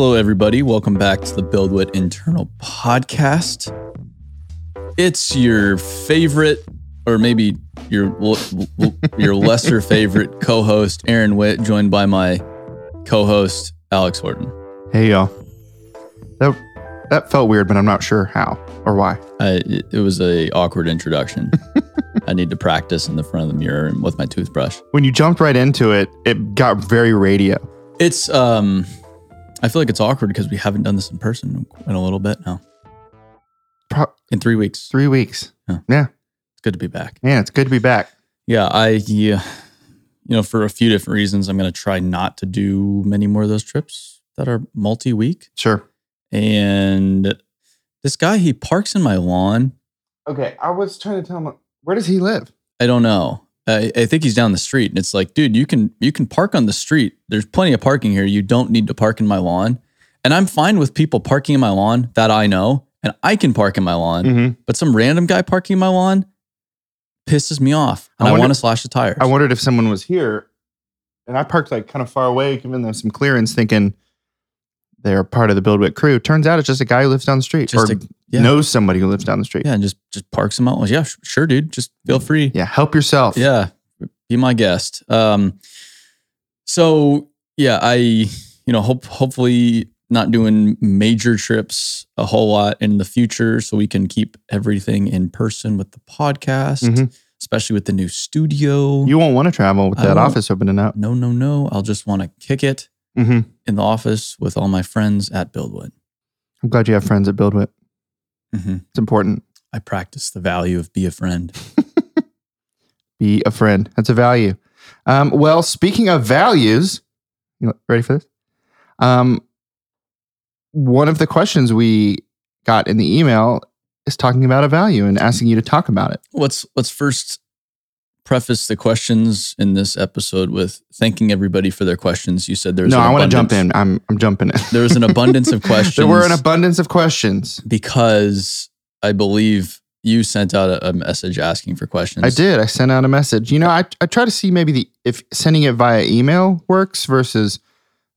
Hello, everybody. Welcome back to the BuildWitt Internal Podcast. It's your favorite, or maybe your your lesser favorite co-host, Aaron Witt, joined by my co-host, Alex Horton. Hey y'all. That that felt weird, but I'm not sure how or why. I, it, was a awkward introduction. I need to practice in the front of the mirror and with my toothbrush. When you jumped right into it, it got very radio. It's um, I feel like it's awkward because we haven't done this in person in a little bit now. Pro- In three weeks, three weeks. Yeah. Yeah. it's good to be back. Yeah, it's good to be back. Yeah, I yeah, you know, for a few different reasons, I'm going to try not to do many more of those trips that are multi-week. Sure. And this guy, he parks in my lawn. Okay. I was trying to tell him where does he live? I don't know. I, I think he's down the street, and it's like, dude, you can you can park on the street. There's plenty of parking here. You don't need to park in my lawn. And I'm fine with people parking in my lawn that I know, and I can park in my lawn. Mm-hmm. But some random guy parking in my lawn pisses me off, and I I, want to slash the tires. I wondered if someone was here and I parked like kind of far away, giving them some clearance, thinking they're part of the BuildWitt crew. Turns out it's just a guy who lives down the street Just or a- yeah. knows somebody who lives down the street. yeah, and just just parks in out. Yeah, sh- sure, dude. Just feel free. Yeah. Help yourself. Yeah, be my guest. Um, so yeah, I you know hope hopefully not doing major trips a whole lot in the future, so we can keep everything in person with the podcast, Mhm. especially with the new studio. You won't want to travel with that office opening up. no, no, no. I'll just want to kick it Mm-hmm. in the office with all my friends at BuildWitt. I'm glad you have friends at BuildWitt. Hmm It's important. I practice the value of be a friend. Be a friend. That's a value. Um, well, speaking of values, you ready for this? Um, one of the questions we got in the email is talking about a value and asking you to talk about it. let's let's first preface the questions in this episode with thanking everybody for their questions. You said there's no, I want to jump in. I'm I'm jumping in. There was an abundance of questions. there were an abundance of questions. because I believe you sent out a, a message asking for questions. I did. I sent out a message. You know, I I try to see maybe the if sending it via email works versus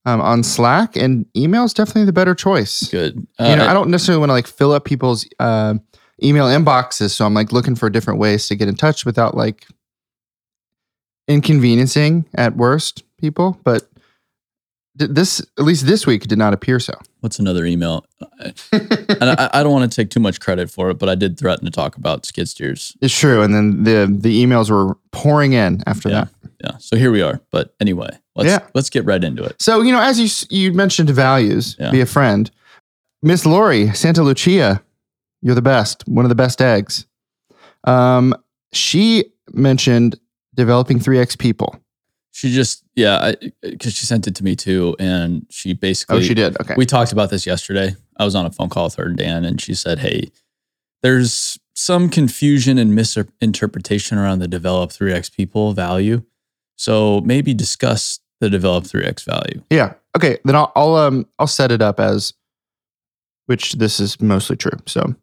um, on Slack, and email is definitely the better choice. Good. you know, Uh, I don't necessarily want to like fill up people's uh, email inboxes. So I'm like looking for different ways to get in touch without like inconveniencing at worst people. But this, at least this week, did not appear so. what's another email? and I, I don't want to take too much credit for it, but I did threaten to talk about skid steers. It's true. And then the the emails were pouring in after Yeah. that. Yeah. So here we are. But anyway, let's Yeah. let's get right into it. So you know, as you you mentioned values, Yeah. be a friend. Miss Lori Santa Lucia, you're the best. One of the best eggs. Um, she mentioned developing three X people. She just yeah, because she sent it to me too, and she basically Oh, she did. Okay. We talked about this yesterday. I was on a phone call with her and Dan, and she said, Hey, there's some confusion and misinterpretation around the develop 3x people value. So maybe discuss the develop 3x value. Yeah. Okay. Then I'll, I'll um I'll set it up as which this is mostly true. So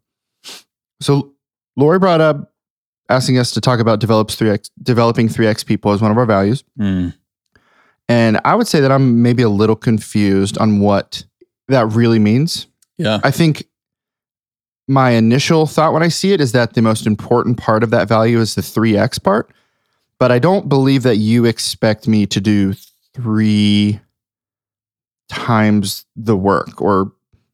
so Lori brought up asking us to talk about develops three X developing three X people as one of our values. Hmm. And I would say that I'm maybe a little confused on what that really means. Yeah. I think my initial thought when I see it is that the most important part of that value is the 3x part. But I don't believe that you expect me to do three times the work or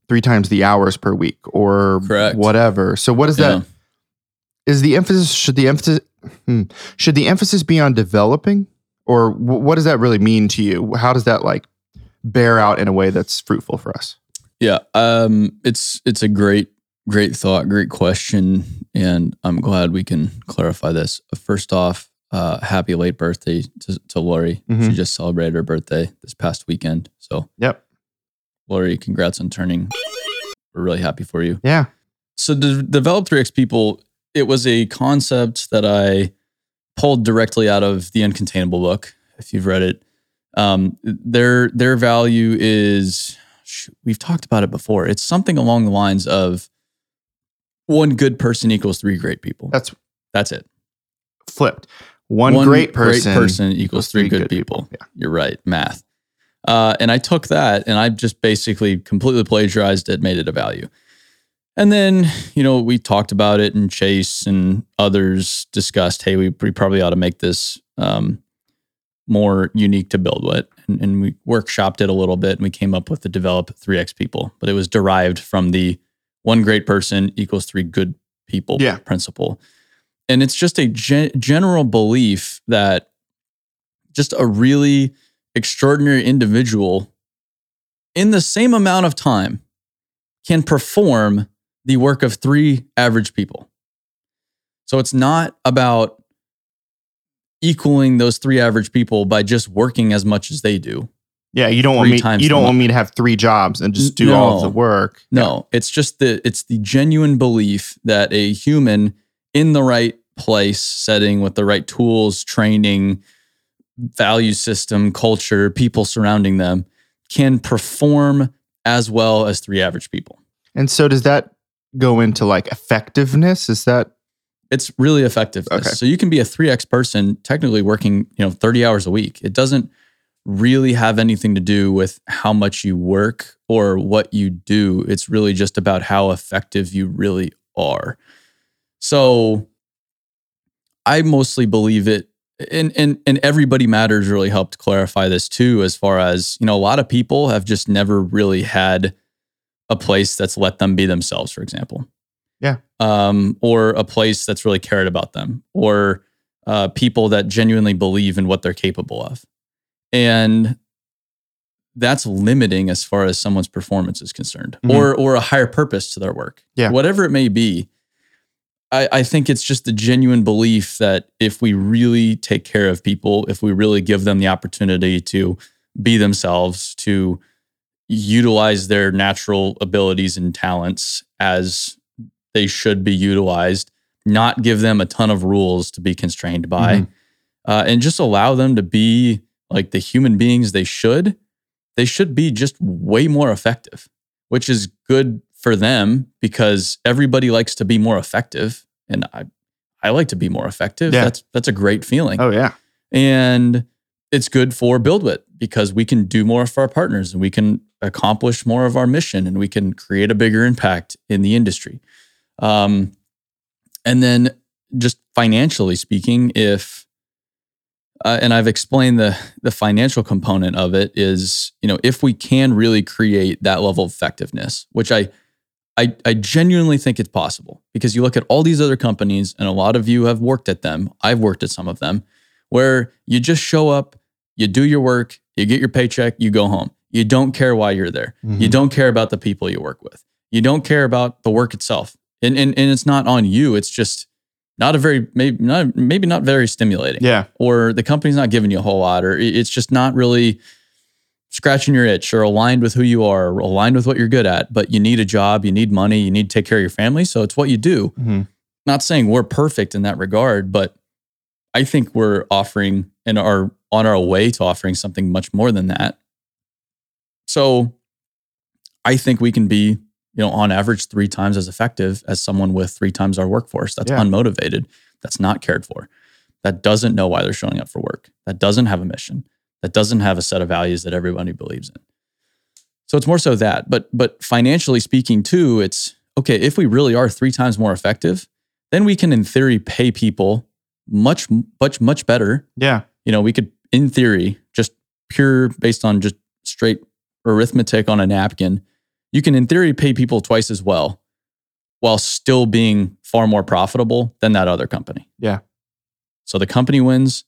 three times the hours per week or Correct. whatever. So what is that? Is the emphasis should the emphasis hmm, should the emphasis be on developing or wh- what does that really mean to you? How does that like bear out in a way that's fruitful for us? Yeah. Um, it's it's a great, great thought, great question. And I'm glad we can clarify this. First off, uh, happy late birthday to, to Lori. She Mhm. just celebrated her birthday this past weekend. So Yep. Lori, congrats on turning. We're really happy for you. Yeah. So the develop 3x people, it was a concept that I pulled directly out of the Uncontainable book. If you've read it, um, their their value is we've talked about it before. It's something along the lines of one good person equals three great people. That's That's it. flipped. One, great person. equals three, good, people. Yeah. You're right. Math. Uh, and I took that and I just basically completely plagiarized it, made it a value. And then, you know, we talked about it and Chase and others discussed, hey, we, we probably ought to make this um, more unique to BuildWitt. And, and we workshopped it a little bit and we came up with the develop 3X people, but it was derived from the one great person equals three good people Yeah. principle. And it's just a gen- general belief that just a really extraordinary individual in the same amount of time can perform the work of three average people. So it's not about equaling those three average people by just working as much as they do. Yeah, you don't want me. You don't want me to have three jobs and just do all of the work. No, it's just the it's the genuine belief that a human in the right place, setting with the right tools, training, value system, culture, people surrounding them can perform as well as three average people. And so does that go into like effectiveness? Is that It's really effective. Okay. So you can be a 3x person technically working, you know, 30 hours a week. It doesn't really have anything to do with how much you work or what you do. It's really just about how effective you really are. So I mostly believe it and and and everybody matters really helped clarify this too as far as, you know, a lot of people have just never really had a place that's let them be themselves, for example. Yeah. Um, or a place that's really cared about them, or uh, people that genuinely believe in what they're capable of. And that's limiting as far as someone's performance is concerned, Mhm. or or a higher purpose to their work. Yeah. Whatever it may be. I, I think it's just the genuine belief that if we really take care of people, if we really give them the opportunity to be themselves, to utilize their natural abilities and talents as they should be utilized, not give them a ton of rules to be constrained by, Mhm. uh, and just allow them to be like the human beings they should, they should be just way more effective, which is good for them because everybody likes to be more effective. And I, I like to be more effective. Yeah. That's that's a great feeling. oh yeah. And it's good for BuildWitt because we can do more for our partners and we can accomplish more of our mission and we can create a bigger impact in the industry. Um, and then just financially speaking, if uh, and I've explained the the financial component of it is, you know, if we can really create that level of effectiveness, which I I, I genuinely think it's possible because you look at all these other companies, and a lot of you have worked at them. I've worked at some of them where you just show up, you do your work, you get your paycheck, you go home. You don't care why you're there. You Mhm. don't care about the people you work with. You don't care about the work itself. And, and, and it's not on you. It's just not a very, maybe not, maybe not very stimulating Yeah. or the company's not giving you a whole lot, or it's just not really scratching your itch or aligned with who you are, or aligned with what you're good at. But you need a job, you need money, you need to take care of your family. So it's what you do. Mhm. Not saying we're perfect in that regard, but I think we're offering and are on our way to offering something much more than that. So I think we can be, you know, on average three times as effective as someone with three times our workforce that's Yeah. unmotivated, that's not cared for, that doesn't know why they're showing up for work, that doesn't have a mission, that doesn't have a set of values that everybody believes in. So it's more so that, but but financially speaking too, it's okay if we really are three times more effective, then we can in theory pay people much much much better Yeah. you know, we could, in theory, just pure based on just straight arithmetic on a napkin, you can, in theory, pay people twice as well while still being far more profitable than that other company. Yeah. So the company wins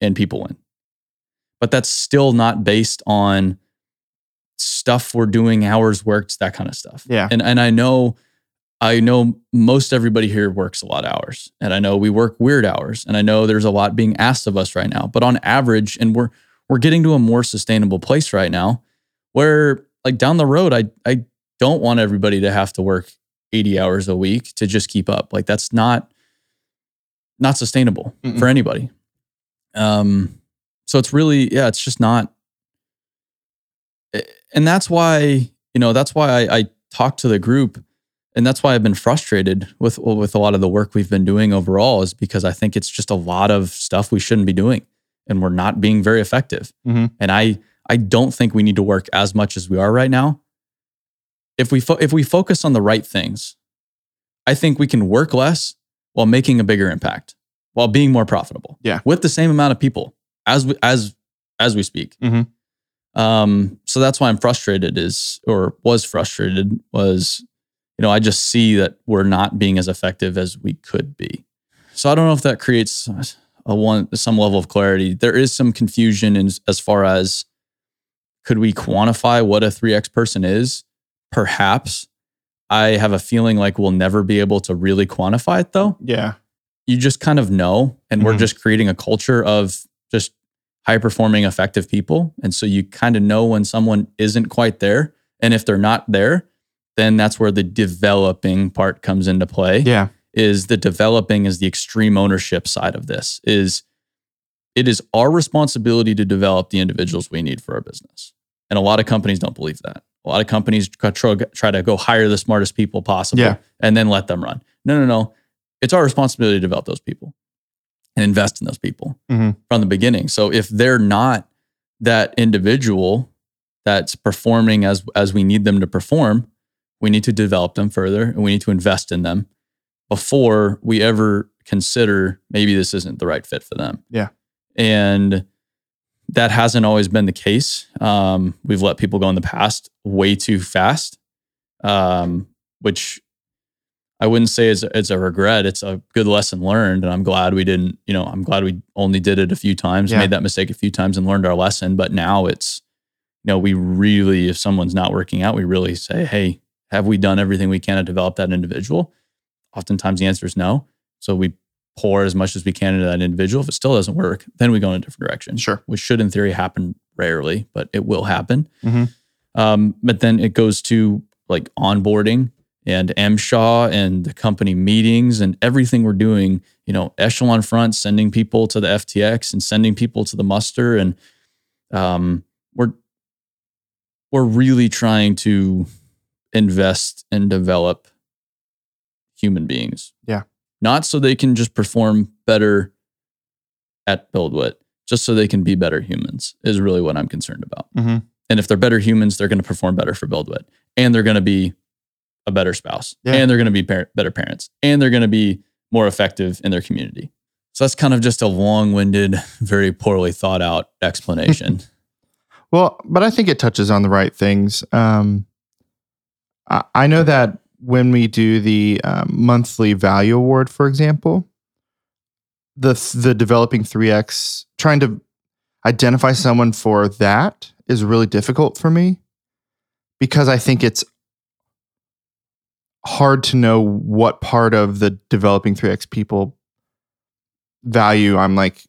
and people win. But that's still not based on stuff we're doing, hours worked, that kind of stuff. Yeah. And and I know I know most everybody here works a lot of hours. And I know we work weird hours. And I know there's a lot being asked of us right now. But on average, and we're we're getting to a more sustainable place right now where like down the road, I I don't want everybody to have to work 80 hours a week to just keep up. Like that's not not sustainable Mm-mm. for anybody. Um so it's really, yeah, it's just not and that's why, you know, that's why I, I talk to the group and that's why I've been frustrated with with a lot of the work we've been doing overall is because I think it's just a lot of stuff we shouldn't be doing and we're not being very effective. Mhm. And I I don't think we need to work as much as we are right now. If we fo- if we focus on the right things, I think we can work less while making a bigger impact, while being more profitable. Yeah. with the same amount of people as we, as as we speak. Mhm. Um, so that's why I'm frustrated. Is or was frustrated was, you know, I just see that we're not being as effective as we could be. So I don't know if that creates a one some level of clarity. There is some confusion in as far as could we quantify what a 3x person is? Perhaps. I have a feeling like we'll never be able to really quantify it though. Yeah. You just kind of know and we're Mhm. just creating a culture of just high performing effective people and so you kind of know when someone isn't quite there and if they're not there then that's where the developing part comes into play Yeah. is the developing is the extreme ownership side of this is it is our responsibility to develop the individuals we need for our business and a lot of companies don't believe that a lot of companies try, to go hire the smartest people possible Yeah. and then let them run no no no it's our responsibility to develop those people and invest in those people Mhm. from the beginning so if they're not that individual that's performing as as we need them to perform we need to develop them further and we need to invest in them before we ever consider maybe this isn't the right fit for them. Yeah. And that hasn't always been the case. Um, we've let people go in the past way too fast, um, which I wouldn't say is it's a regret. It's a good lesson learned, and I'm glad we didn't. You know, I'm glad we only did it a few times, Yeah. made that mistake a few times, and learned our lesson. But now it's, you know, we really, if someone's not working out, we really say, hey, have we done everything we can to develop that individual? Oftentimes the answer is no. So we pour as much as we can into that individual. If it still doesn't work, then we go in a different direction. Sure. Which should in theory happen rarely, but it will happen. Mhm. Um, but then it goes to like onboarding and MSHA and the company meetings and everything we're doing, you know, echelon front, sending people to the FTX and sending people to the muster. And um, we're we're really trying to invest and develop human beings. Yeah. Not so they can just perform better at BuildWitt, just so they can be better humans is really what I'm concerned about. Mhm. And if they're better humans, they're going to perform better for BuildWitt and they're going to be a better spouse Yeah. and they're going to be par- better parents and they're going to be more effective in their community. So that's kind of just a long winded, very poorly thought out explanation. Well, but I think it touches on the right things. Um, I, I know that when we do the um, monthly value award, for example, the the developing three x trying to identify someone for that is really difficult for me because I think it's hard to know what part of the developing 3x people value I'm like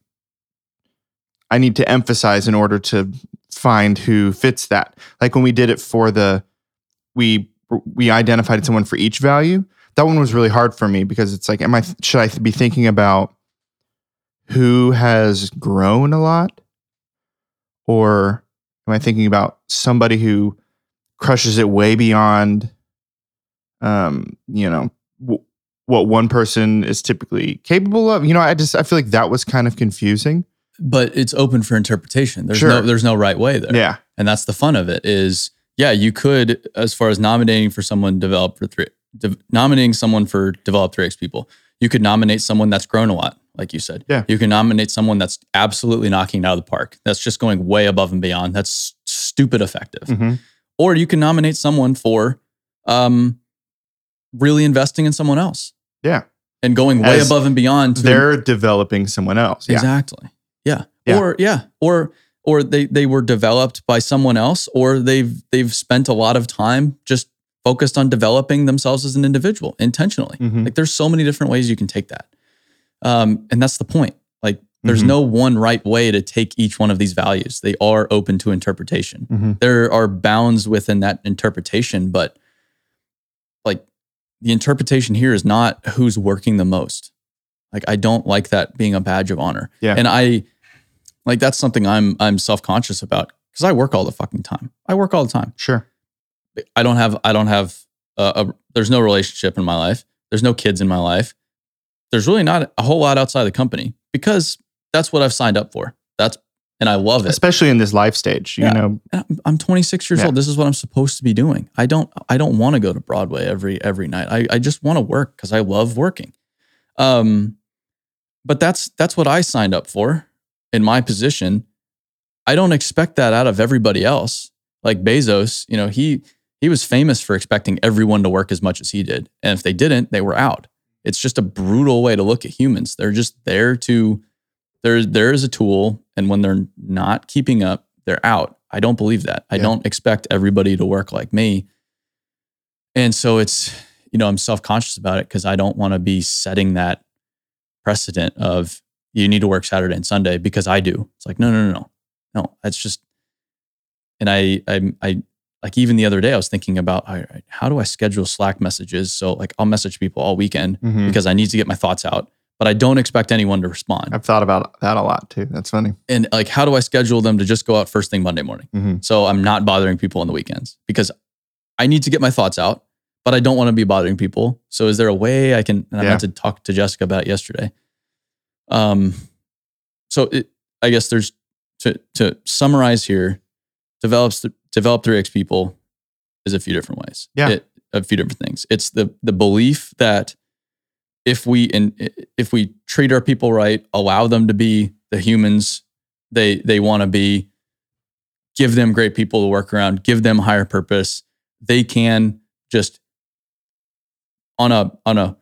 I need to emphasize in order to find who fits that. Like when we did it for the we we identified someone for each value. That one was really hard for me because it's like am I should I be thinking about who has grown a lot or am I thinking about somebody who crushes it way beyond um you know w- what one person is typically capable of you know i just i feel like that was kind of confusing but it's open for interpretation. There's Sure. no there's no right way there. yeah And that's the fun of it is yeah, you could as far as nominating for someone developed for three de- nominating someone for developed 3x people. You could nominate someone that's grown a lot, like you said. Yeah. You can nominate someone that's absolutely knocking it out of the park. That's just going way above and beyond. That's stupid effective. Mhm. Or you can nominate someone for um really investing in someone else yeah and going way As above and beyond to they're developing someone else yeah Exactly. Yeah. Yeah. Or yeah. Or or they they were developed by someone else, or they've they've spent a lot of time just focused on developing themselves as an individual intentionally. Mhm. Like there's so many different ways you can take that. Um, and that's the point. Like there's Mhm. no one right way to take each one of these values. They are open to interpretation. Mhm. There are bounds within that interpretation, but like the interpretation here is not who's working the most. Like I don't like that being a badge of honor. Yeah. And I like that's something I'm I'm self-conscious about because I work all the fucking time. I work all the time. sure I don't have I don't have a, a there's no relationship in my life. There's no kids in my life. There's really not a whole lot outside the company because that's what I've signed up for. That's and I love it. Especially in this life stage, you Yeah. know. I'm- I'm 26 years Yeah. old. This is what I'm supposed to be doing. I don't I don't want to go to Broadway every every night. I, I just want to work because I love working. Um, but that's that's what I signed up for in my position. I don't expect that out of everybody else. Like Bezos, you know, he he was famous for expecting everyone to work as much as he did. And if they didn't, they were out. It's just a brutal way to look at humans. They're just there to there there is a tool and when they're not keeping up, they're out. I don't believe that. I Yeah. don't expect everybody to work like me. And so it's, you know, I'm self-conscious about it because I don't want to be setting that precedent of you need to work Saturday and Sunday because I do. It's like, no, no, no, no. No, that's just and I I I like even the other day I was thinking about all right, how do I schedule Slack messages? So like I'll message people all weekend Mhm. because I need to get my thoughts out, but I don't expect anyone to respond. I've thought about that a lot too. That's funny. And like how do I schedule them to just go out first thing Monday morning? Mhm. So I'm not bothering people on the weekends because I need to get my thoughts out, but I don't want to be bothering people. So is there a way I can? And I Yeah. meant to talk to Jessica about it yesterday. Um, so it, I guess there's to to summarize here, develops develop three X people is a few different ways. Yeah. It, a few different things. It's the the belief that if we and if we treat our people right, allow them to be the humans they they want to be, give them great people to work around, give them higher purpose, they can just on a on a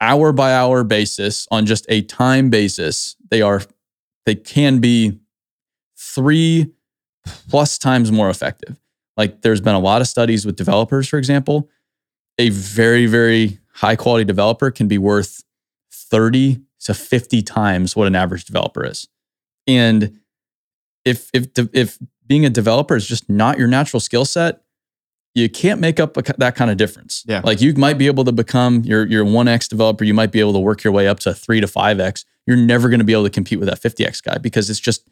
hour by hour basis, on just a time basis, they are they can be three plus times more effective. Like there's been a lot of studies with developers, for example. A very, very high quality developer can be worth 30 to 50 times what an average developer is. And if if if being a developer is just not your natural skill set, you can't make up a, that kind of difference. Yeah. Like you might be able to become your your 1x developer, you might be able to work your way up to 3 to 5x. You're never going to be able to compete with that 50x guy because it's just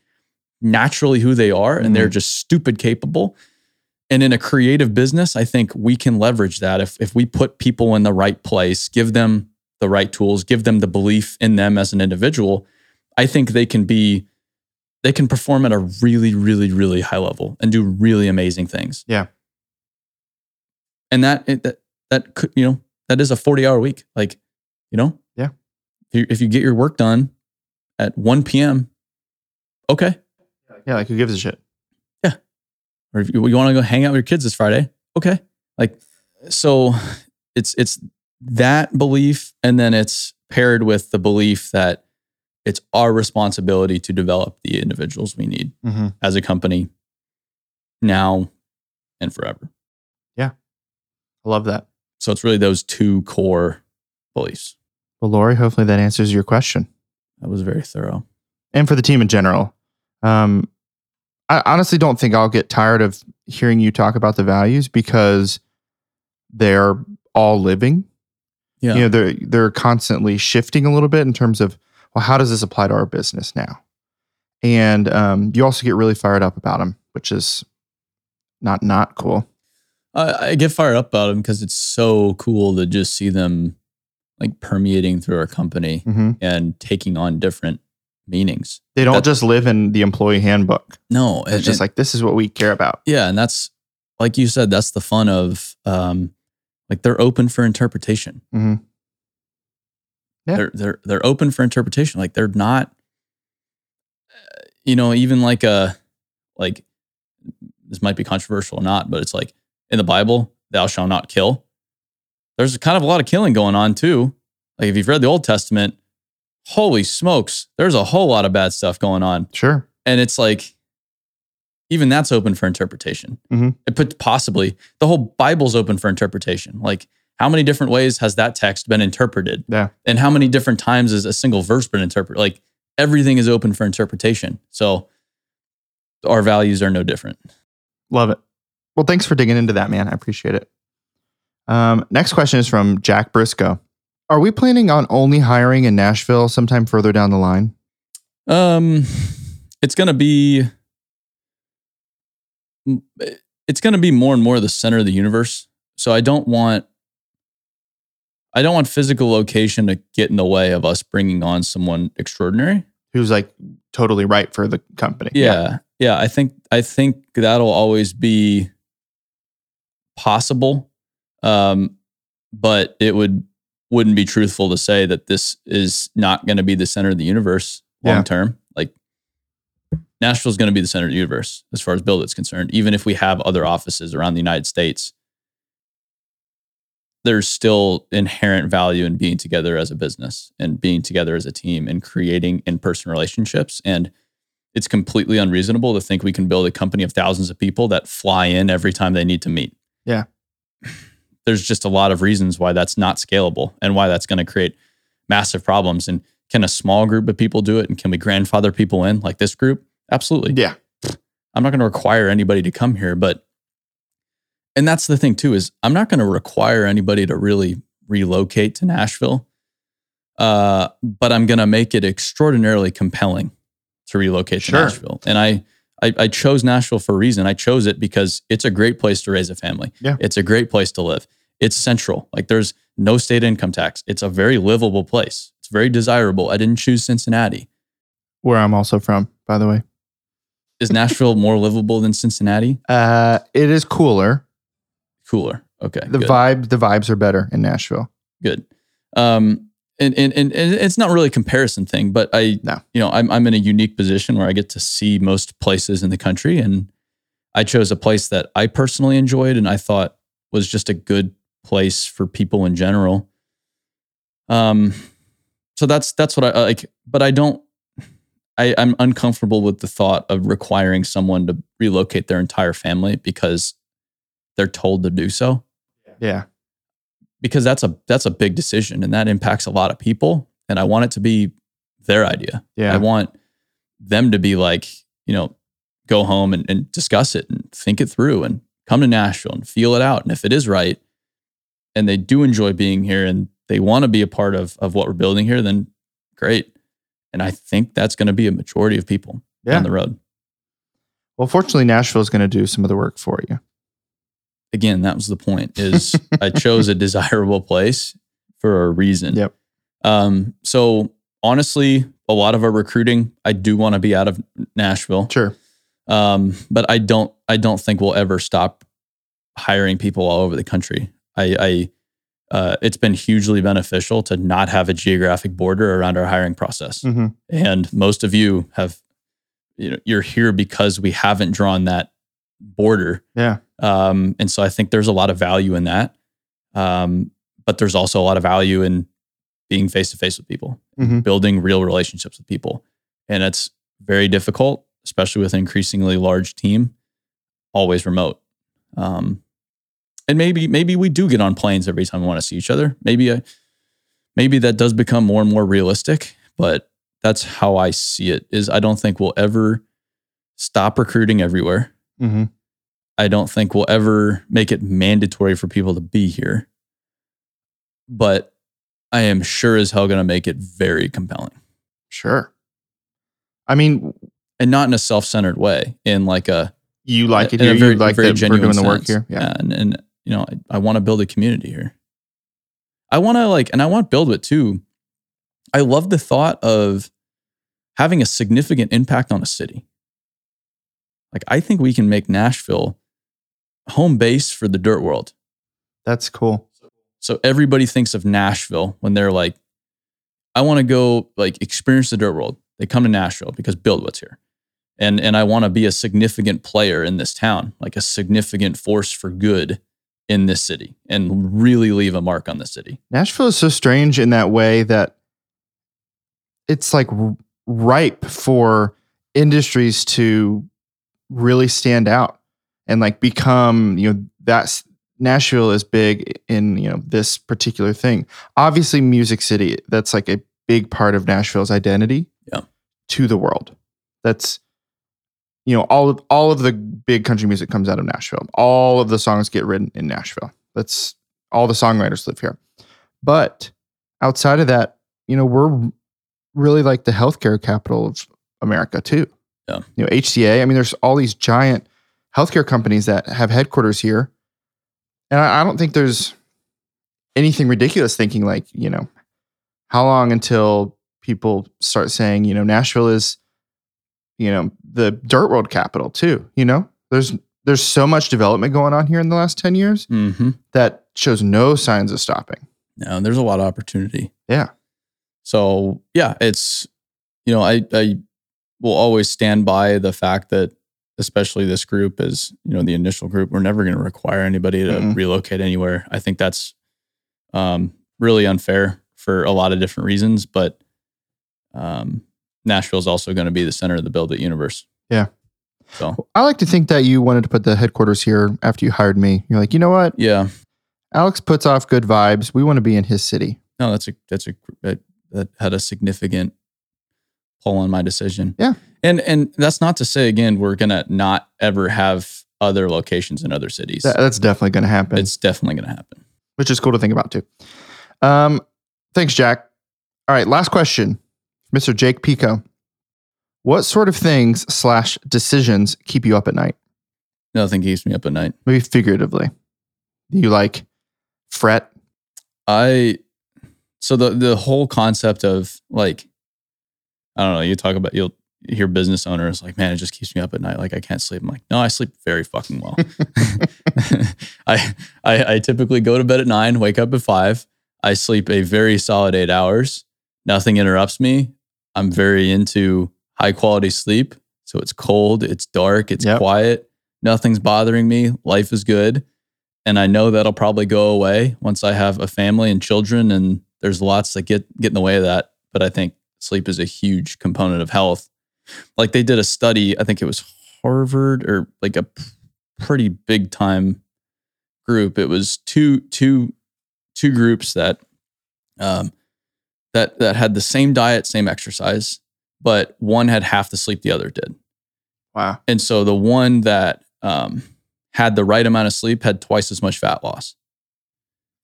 naturally who they are and they're mm. just stupid capable. And in a creative business, I think we can leverage that if if we put people in the right place, give them the right tools, give them the belief in them as an individual, I think they can be they can perform at a really really really high level and do really amazing things. Yeah. And that that that could, you know, that is a 40-hour week. Like, you know? Yeah. If you, if you get your work done at 1 p.m., okay. Yeah, like who gives a shit? Yeah. Or if you, you want to go hang out with your kids this Friday, okay. Like, so it's it's that belief, and then it's paired with the belief that it's our responsibility to develop the individuals we need Mm-hmm. as a company now and forever. I love that. So it's really those two core beliefs. Well, Lori, hopefully that answers your question. That was very thorough. and for the team in general. Um, I honestly don't think I'll get tired of hearing you talk about the values because they're all living. Yeah. You know, they're they're constantly shifting a little bit in terms of well, how does this apply to our business now? And um, you also get really fired up about them, which is not not cool. I, I get fired up about them because it's so cool to just see them like permeating through our company hmm and taking on different meanings. They don't That- just live in the employee handbook. No, It's just like this is what we care about. yeah, and that's like you said, that's the fun of um, like they're open for interpretation. Mm-hmm. Yeah. They're they're they're open for interpretation. Like they're not, uh, you know, even like a like this might be controversial or not, but it's like in the Bible, thou shalt not kill. There's kind of a lot of killing going on too. Like if you've read the Old Testament, holy smokes, there's a whole lot of bad stuff going on Sure. and it's like even that's open for interpretation Mhm. it put possibly the whole bible's open for interpretation like how many different ways has that text been interpreted Yeah. and how many different times has a single verse been interpreted like everything is open for interpretation so our values are no different Love it. Well, thanks for digging into that, man. I appreciate it. Um, next question is from Jack Briscoe. Are we planning on only hiring in Nashville sometime further down the line? um it's going to be it's going to be more and more the center of the universe so i don't want i don't want physical location to get in the way of us bringing on someone extraordinary who's like totally right for the company. Yeah. Yeah. I think I think that'll always be possible. Um, but it would wouldn't be truthful to say that this is not going to be the center of the universe long Yeah. term. Like Nashville's going to be the center of the universe as far as BuildWitt's concerned. Even if we have other offices around the United States, there's still inherent value in being together as a business and being together as a team and creating in-person relationships. And it's completely unreasonable to think we can build a company of thousands of people that fly in every time they need to meet. Yeah. There's just a lot of reasons why that's not scalable and why that's going to create massive problems. And can a small group of people do it? And can we grandfather people in like this group? Absolutely. Yeah. I'm not going to require anybody to come here, but and that's the thing too is I'm not going to require anybody to really relocate to Nashville. Uh, but I'm going to make it extraordinarily compelling to relocate Sure. to Nashville. And I, I I chose Nashville for a reason. I chose it because it's a great place to raise a family. Yeah. It's a great place to live. It's central. Like there's no state income tax. It's a very livable place. It's very desirable. I didn't choose Cincinnati. Where I'm also from, by the way. Is Nashville more livable than Cincinnati? Uh, it is cooler. Cooler. Okay. The good. vibe, the vibes are better in Nashville. good. Um, and, and and and it's not really a comparison thing, but I, No. you know, I'm I'm in a unique position where I get to see most places in the country, and I chose a place that I personally enjoyed and I thought was just a good place for people in general. Um, so that's that's what I I like, but I don't. I, I'm uncomfortable with the thought of requiring someone to relocate their entire family because they're told to do so Yeah. Because that's a that's a big decision and that impacts a lot of people and I want it to be their idea. Yeah. I want them to be like, you know, go home and, and discuss it and think it through and come to Nashville and feel it out. And if it is right and they do enjoy being here and they want to be a part of of what we're building here, then great. And I think that's going to be a majority of people Yeah. on the road. Well, fortunately, Nashville is going to do some of the work for you. Again, that was the point is I chose a desirable place for a reason. Yep. Um, so honestly, a lot of our recruiting, I do want to be out of Nashville. Sure. Um, but I don't I don't think we'll ever stop hiring people all over the country. I, I uh, it's been hugely beneficial to not have a geographic border around our hiring process. hmm And most of you have, you know, you're here because we haven't drawn that border. Yeah. Um, and so I think there's a lot of value in that. Um, but there's also a lot of value in being face to face with people, Mhm. building real relationships with people. And it's very difficult, especially with an increasingly large team, always remote. Um, and maybe maybe we do get on planes every time we want to see each other. Maybe I, maybe that does become more and more realistic, but that's how I see it. Is I don't think we'll ever stop recruiting everywhere. Hmm I don't think we'll ever make it mandatory for people to be here. But I am sure as hell going to make it very compelling Sure. I mean, and not in a self centered way, in like a, you like it here. very, you like very that we're genuine doing the work sense. here. Yeah. And, and, you know, I, I want to build a community here. I want to like, and I want BuildWitt too. I love the thought of having a significant impact on a city. Like, I think we can make Nashville home base for the dirt world. That's cool. So everybody thinks of Nashville when they're like, I want to go like experience the dirt world. They come to Nashville because BuildWitt's here. And and I want to be a significant player in this town, like a significant force for good in this city and really leave a mark on the city. Nashville is so strange in that way that it's like ripe for industries to really stand out and like become, you know, that's Nashville is big in, you know, this particular thing. Obviously, Music City, that's like a big part of Nashville's identity Yeah. to the world. That's you know, all of all of the big country music comes out of Nashville. All of the songs get written in Nashville. That's all the songwriters live here. But outside of that, you know, we're really like the healthcare capital of America too. Yeah. You know, HCA. I mean, there's all these giant healthcare companies that have headquarters here. And I, I don't think there's anything ridiculous thinking like, you know, how long until people start saying, you know, Nashville is, you know, the dirt world capital too. You know, there's there's so much development going on here in the last 10 years Mm-hmm. that shows no signs of stopping. No, there's a lot of opportunity. Yeah. So yeah, it's you know I I will always stand by the fact that especially this group is you know the initial group we're never going to require anybody to Mm-mm. relocate anywhere. I think that's um, really unfair for a lot of different reasons, but um, Nashville is also going to be the center of the BuildWitt universe. Yeah. So I like to think that you wanted to put the headquarters here after you hired me. You're like, you know what? yeah, Alex puts off good vibes. We want to be in his city. no, that's a that's a that, that had a significant pull on my decision. Yeah. and and that's not to say again we're gonna not ever have other locations in other cities. That- that's definitely going to happen, it's definitely gonna happen. which is cool to think about too. Um, thanks, Jack. All right, last question, Mr. Jake Pico. What sort of things slash decisions keep you up at night? Nothing keeps me up at night. Maybe figuratively. Do you like fret? I so the the whole concept of like I don't know, you talk about you'll hear business owners like, man, it just keeps me up at night. Like I can't sleep. I'm like, no, I sleep very fucking well. I, I I typically go to bed at nine, wake up at five. I sleep a very solid eight hours. Nothing interrupts me. I'm very into high quality sleep. So it's cold, it's dark, it's Yep. quiet. Nothing's bothering me. Life is good. And I know that'll probably go away once I have a family and children. And there's lots that get get in the way of that. But I think sleep is a huge component of health. Like they did a study, I think it was Harvard or like a pretty big time group. It was two two two groups that um that that had the same diet, same exercise, but one had half the sleep the other did. Wow. And so the one that um, had the right amount of sleep had twice as much fat loss.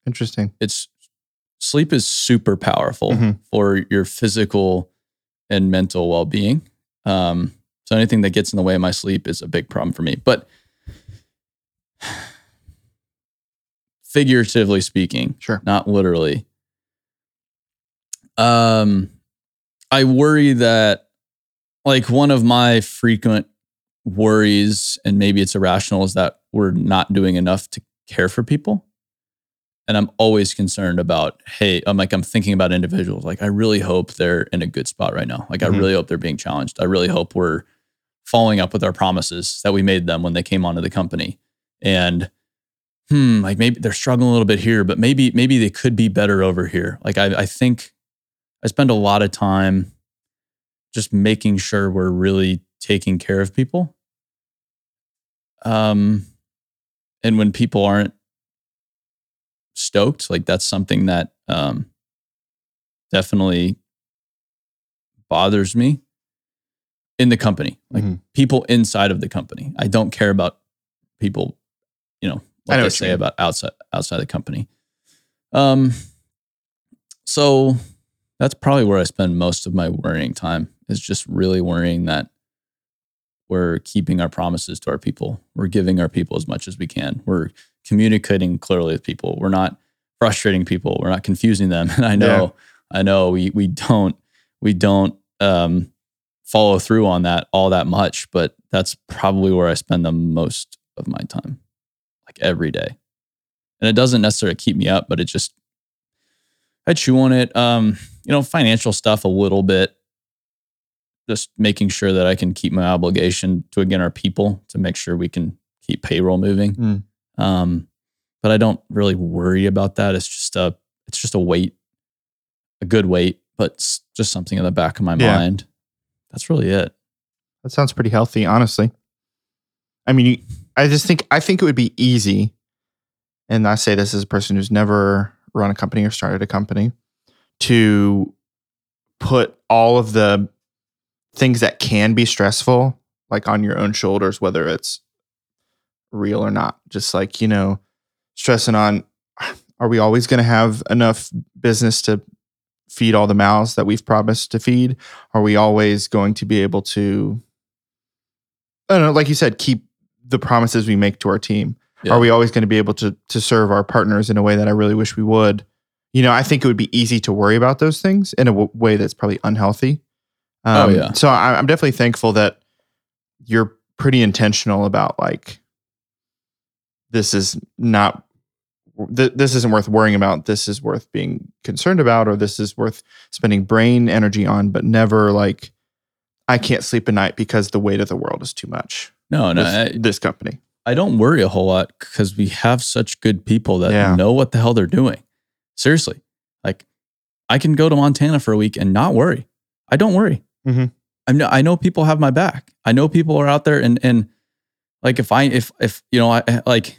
Interesting. It's sleep is super powerful Mhm. for your physical and mental well being. Um, so anything that gets in the way of my sleep is a big problem for me. But figuratively speaking, Sure. not literally. Um, I worry that like one of my frequent worries, and maybe it's irrational, is that we're not doing enough to care for people. And I'm always concerned about, hey, I'm like, I'm thinking about individuals. Like, I really hope they're in a good spot right now. Like, Mhm. I really hope they're being challenged. I really hope we're following up with our promises that we made them when they came onto the company. And hmm, like maybe they're struggling a little bit here, but maybe, maybe they could be better over here. Like, I, I think I spend a lot of time just making sure we're really taking care of people. Um, and when people aren't stoked, like that's something that um, definitely bothers me in the company, like Mhm. people inside of the company. I don't care about people, you know, I know they say mean. about outside outside the company. Um, so that's probably where I spend most of my worrying time is just really worrying that we're keeping our promises to our people. We're giving our people as much as we can. We're communicating clearly with people. We're not frustrating people. We're not confusing them. And I know, I know we we don't we don't um, follow through on that all that much, but that's probably where I spend the most of my time, like every day. And it doesn't necessarily keep me up, but it just I chew on it. Um, you know, financial stuff a little bit. Just making sure that I can keep my obligation to again our people to make sure we can keep payroll moving. Mm. Um, but I don't really worry about that. It's just a it's just a weight, a good weight, but it's just something in the back of my Yeah. mind. That's really it. That sounds pretty healthy, honestly. I mean, you, I just think I think it would be easy, and I say this as a person who's never run a company or started a company, to put all of the things that can be stressful like on your own shoulders, whether it's real or not. Just like you know, stressing on, are we always going to have enough business to feed all the mouths that we've promised to feed? Are we always going to be able to, I don't know, like you said, keep the promises we make to our team? Yeah. Are we always going to be able to to serve our partners in a way that I really wish we would? you know, I think it would be easy to worry about those things in a w- way that's probably unhealthy. Um, Oh, yeah. So I, I'm definitely thankful that you're pretty intentional about like, this is not, th- this isn't worth worrying about. This is worth being concerned about, or this is worth spending brain energy on, but never like, I can't sleep at night because the weight of the world is too much. No, no, I, this company. I don't worry a whole lot because we have such good people that Yeah. know what the hell they're doing. Seriously, like I can go to Montana for a week and not worry. I don't worry. Mhm. I know I know people have my back. I know people are out there and and like if I if if you know I- like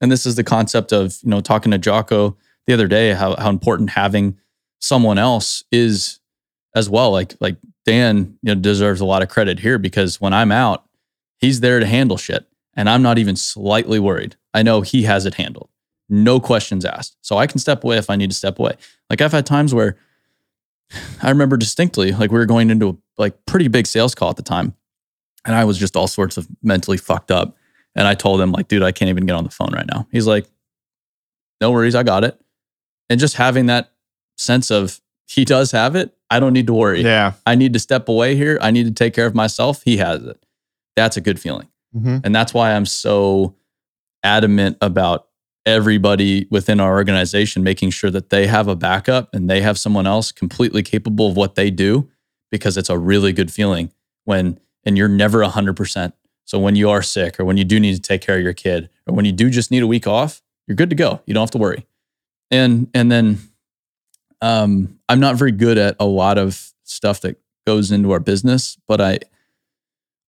and this is the concept of you know talking to Jocko the other day how how important having someone else is as well. Like like Dan you know deserves a lot of credit here because when I'm out, he's there to handle shit and I'm not even slightly worried. I know he has it handled. No questions asked. So I can step away if I need to step away. Like I've had times where I remember distinctly, like we were going into a like pretty big sales call at the time. And I was just all sorts of mentally fucked up. And I told him, like, dude, I can't even get on the phone right now. He's like, no worries, I got it. And just having that sense of he does have it. I don't need to worry. Yeah. I need to step away here. I need to take care of myself. He has it. That's a good feeling. hmm And that's why I'm so adamant about everybody within our organization making sure that they have a backup and they have someone else completely capable of what they do because it's a really good feeling when and you're never 100%. So when you are sick or when you do need to take care of your kid or when you do just need a week off, you're good to go. You don't have to worry. And and then um I'm not very good at a lot of stuff that goes into our business, but I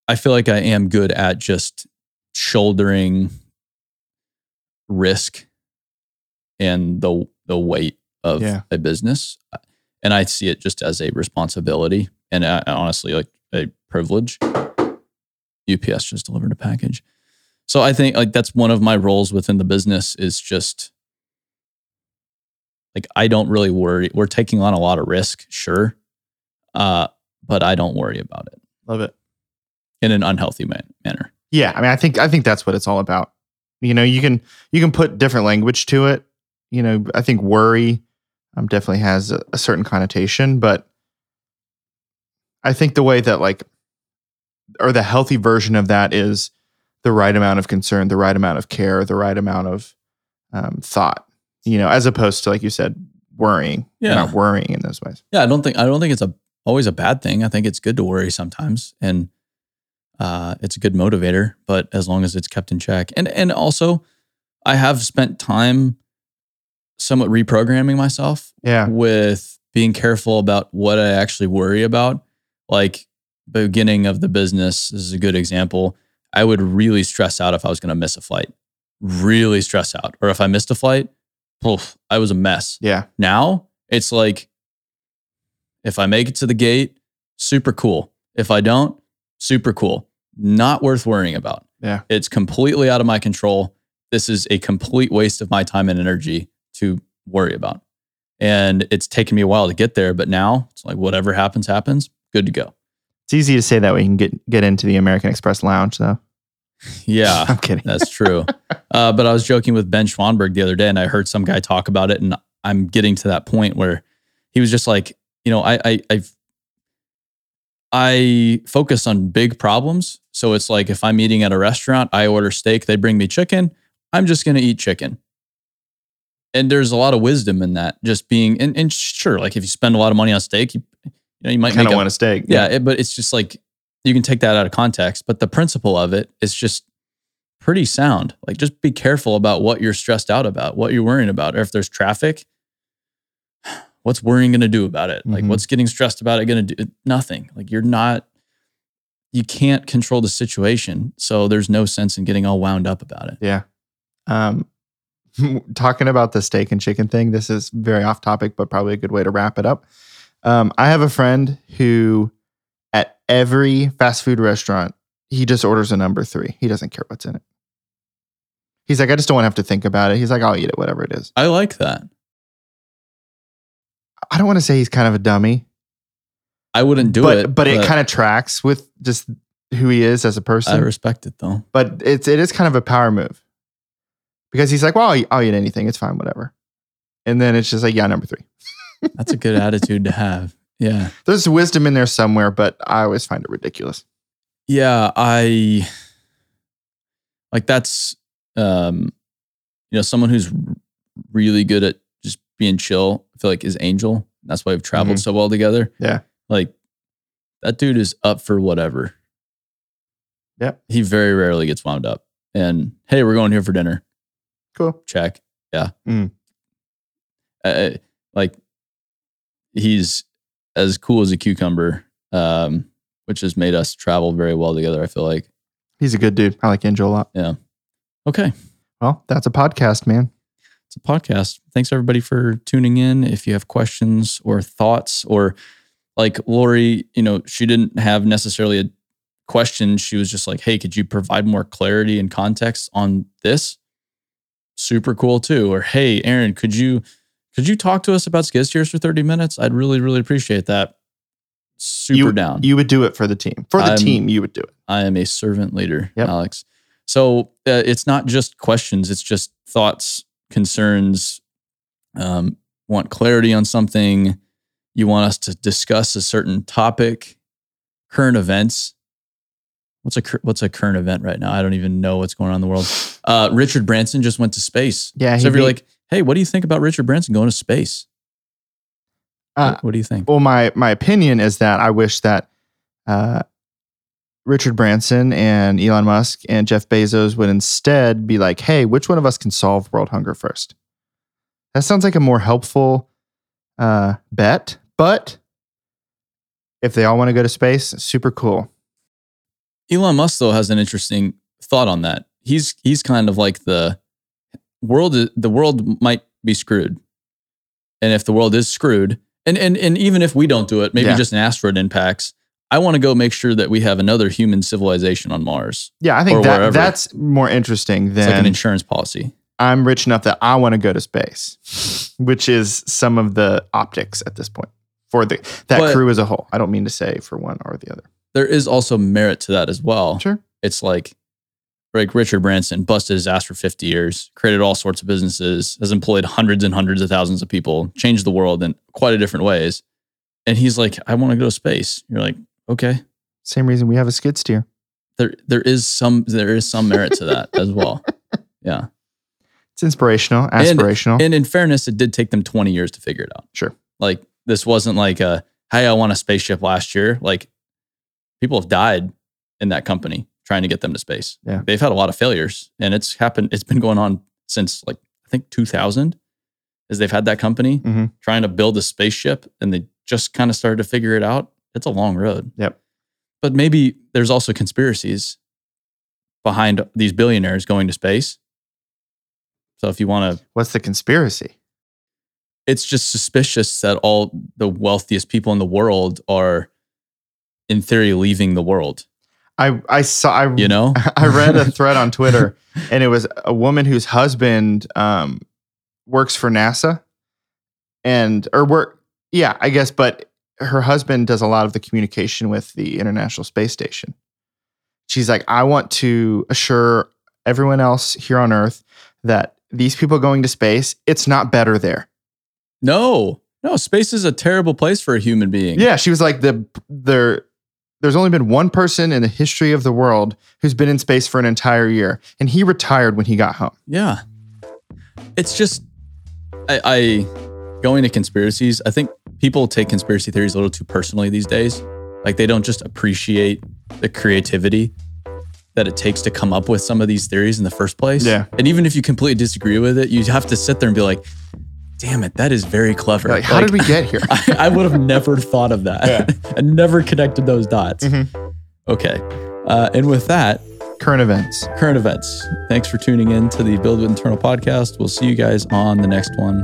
I feel like I am good at just shouldering risk and the the weight of Yeah. a business, and I see it just as a responsibility and uh, honestly like a privilege. UPS just delivered a package, so I think like that's one of my roles within the business is just like I don't really worry. We're taking on a lot of risk, sure, uh, but I don't worry about it Love it. in an unhealthy man- manner. Yeah, I mean, I think I think that's what it's all about. You know, you can you can put different language to it. You know, I think worry um, definitely has a, a certain connotation, but I think the way that like, or the healthy version of that is the right amount of concern, the right amount of care, the right amount of um, thought. You know, as opposed to like you said, worrying. You're Yeah. not worrying in those ways. Yeah, I don't think I don't think it's a always a bad thing. I think it's good to worry sometimes, and uh, it's a good motivator. But as long as it's kept in check, and and also, I have spent time somewhat reprogramming myself Yeah, with being careful about what I actually worry about. Like beginning of the business is a good example. I would really stress out if I was going to miss a flight. Really stress out, or if I missed a flight, oof, I was a mess. yeah, Now it's like, if I make it to the gate, super cool. If I don't, super cool. Not worth worrying about. Yeah. It's completely out of my control. This is a complete waste of my time and energy to worry about. And it's taken me a while to get there, but now it's like whatever happens, happens. Good to go. it's easy to say that way. You can get get into the American Express lounge, though. Yeah. I'm kidding. That's true. uh, but I was joking with Ben Schwanberg the other day, and I heard some guy talk about it, and I'm getting to that point where he was just like, you know, I I I've, I focus on big problems. So it's like if I'm eating at a restaurant, I order steak, they bring me chicken. I'm just gonna eat chicken. And there's a lot of wisdom in that. Just being and, and sure, like if you spend a lot of money on steak, you, you know you might kind make of a, want a steak. yeah, it, but it's just like you can take that out of context, but the principle of it is just pretty sound. Like just be careful about what you're stressed out about, what you're worrying about, or if there's traffic, what's worrying going to do about it? Like Mhm. what's getting stressed about it going to do? Nothing. Like you're not you can't control the situation, so there's no sense in getting all wound up about it. Yeah. Um, talking about the steak and chicken thing, this is very off topic, but probably a good way to wrap it up. Um, I have a friend who, at every fast food restaurant, he just orders a number three. He doesn't care what's in it. He's like, I just don't want to have to think about it. He's like, I'll eat it, whatever it is. I like that. I don't want to say he's kind of a dummy, I wouldn't do but it, but it kind of tracks with just who he is as a person. I respect it though. but it's it is kind of a power move because he's like, well, I'll eat, I'll eat anything. It's fine, whatever. And then it's just like, yeah, number three. That's a good attitude to have. Yeah. There's wisdom in there somewhere, but I always find it ridiculous. Yeah, I like that's um you know, someone who's really good at being chill, I feel like is Angel. That's why we've traveled so well together. Yeah. Like that dude is up for whatever. Yep. He very rarely gets wound up. And hey, we're going here for dinner. Cool. Check. Yeah. Mm. Uh, like he's as cool as a cucumber, um, which has made us travel very well together. I feel like. He's a good dude. I like Angel a lot. Yeah. Okay. Well, that's a podcast, man. A podcast. Thanks everybody for tuning in. If you have questions or thoughts, or like Lori, you know, she didn't have necessarily a question. She was just like, hey, could you provide more clarity and context on this? Super cool too. Or hey, Aaron, could you could you talk to us about skid steers for 30 minutes? I'd really, really appreciate that. Super you, down. You would do it for the team. For the I'm- team, you would do it. I am a servant leader, Yep. Alex. So uh, it's not just questions, it's just thoughts, concerns, um, want clarity on something. You want us to discuss a certain topic, current events. What's a what's a current event right now? I don't even know what's going on in the world. Uh, Richard Branson just went to space. Yeah. so if you're be- like, hey, what do you think about Richard Branson going to space? Uh, what, what do you think? well, my my opinion is that I wish that uh, Richard Branson and Elon Musk and Jeff Bezos would instead be like, "Hey, which one of us can solve world hunger first? That sounds like a more helpful uh, bet. But if they all want to go to space, super cool. Elon Musk though has an interesting thought on that. He's he's kind of like the world. The world might be screwed, and if the world is screwed, and and and even if we don't do it, maybe Yeah. just an asteroid impacts. I want to go make sure that we have another human civilization on Mars. Yeah, I think that wherever. that's more interesting It's like an insurance policy. I'm rich enough that I want to go to space, which is some of the optics at this point for the that But- crew as a whole. I don't mean to say for one or the other. There is also merit to that as well. Sure. It's like like Richard Branson busted his ass for 50 years, created all sorts of businesses, has employed hundreds and hundreds of thousands of people, changed the world in quite a different ways. And he's like, I want to go to space. You're like, okay. Same reason we have a skid steer. There there is some there is some merit to that as well. Yeah. It's inspirational, And- aspirational. And in fairness, it did take them 20 years to figure it out. Sure. Like this wasn't like a, hey, I want a spaceship last year. Like people have died in that company trying to get them to space. Yeah. They've had a lot of failures and it's happened. It's been going on since like, I think 2000 is they've had that company Mhm. trying to build a spaceship and they just kind of started to figure it out. It's a long road. Yep. But maybe there's also conspiracies behind these billionaires going to space. So if you want to What's the conspiracy? it's just suspicious that all the wealthiest people in the world are in theory leaving the world I I saw I you know I read a thread on Twitter and it was a woman whose husband um, works for NASA and or work yeah, I guess but her husband does a lot of the communication with the International Space Station. She's like I want to assure everyone else here on earth that these people going to space, it's not better there. no no space is a terrible place for a human being Yeah, she was like the there. There's only been one person in the history of the world who's been in space for an entire year, and he retired when he got home. yeah it's just I, I going to conspiracies i think people take conspiracy theories a little too personally these days like they don't just appreciate the creativity that it takes to come up with some of these theories in the first place Yeah. and even if you completely disagree with it you have to sit there and be like damn it that is very clever Like, how did we get here? I, I would have never thought of that and never connected those dots. Mhm. Okay. Uh, and with that, Current events. current events. Thanks for tuning in to the BuildWitt Internal podcast. We'll see you guys on the next one.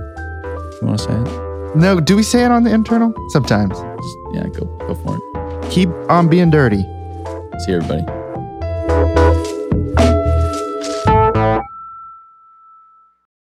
You want to say it? No, do we say it on the internal? Sometimes. Just, yeah, go go for it. Keep on being dirty. See you, everybody.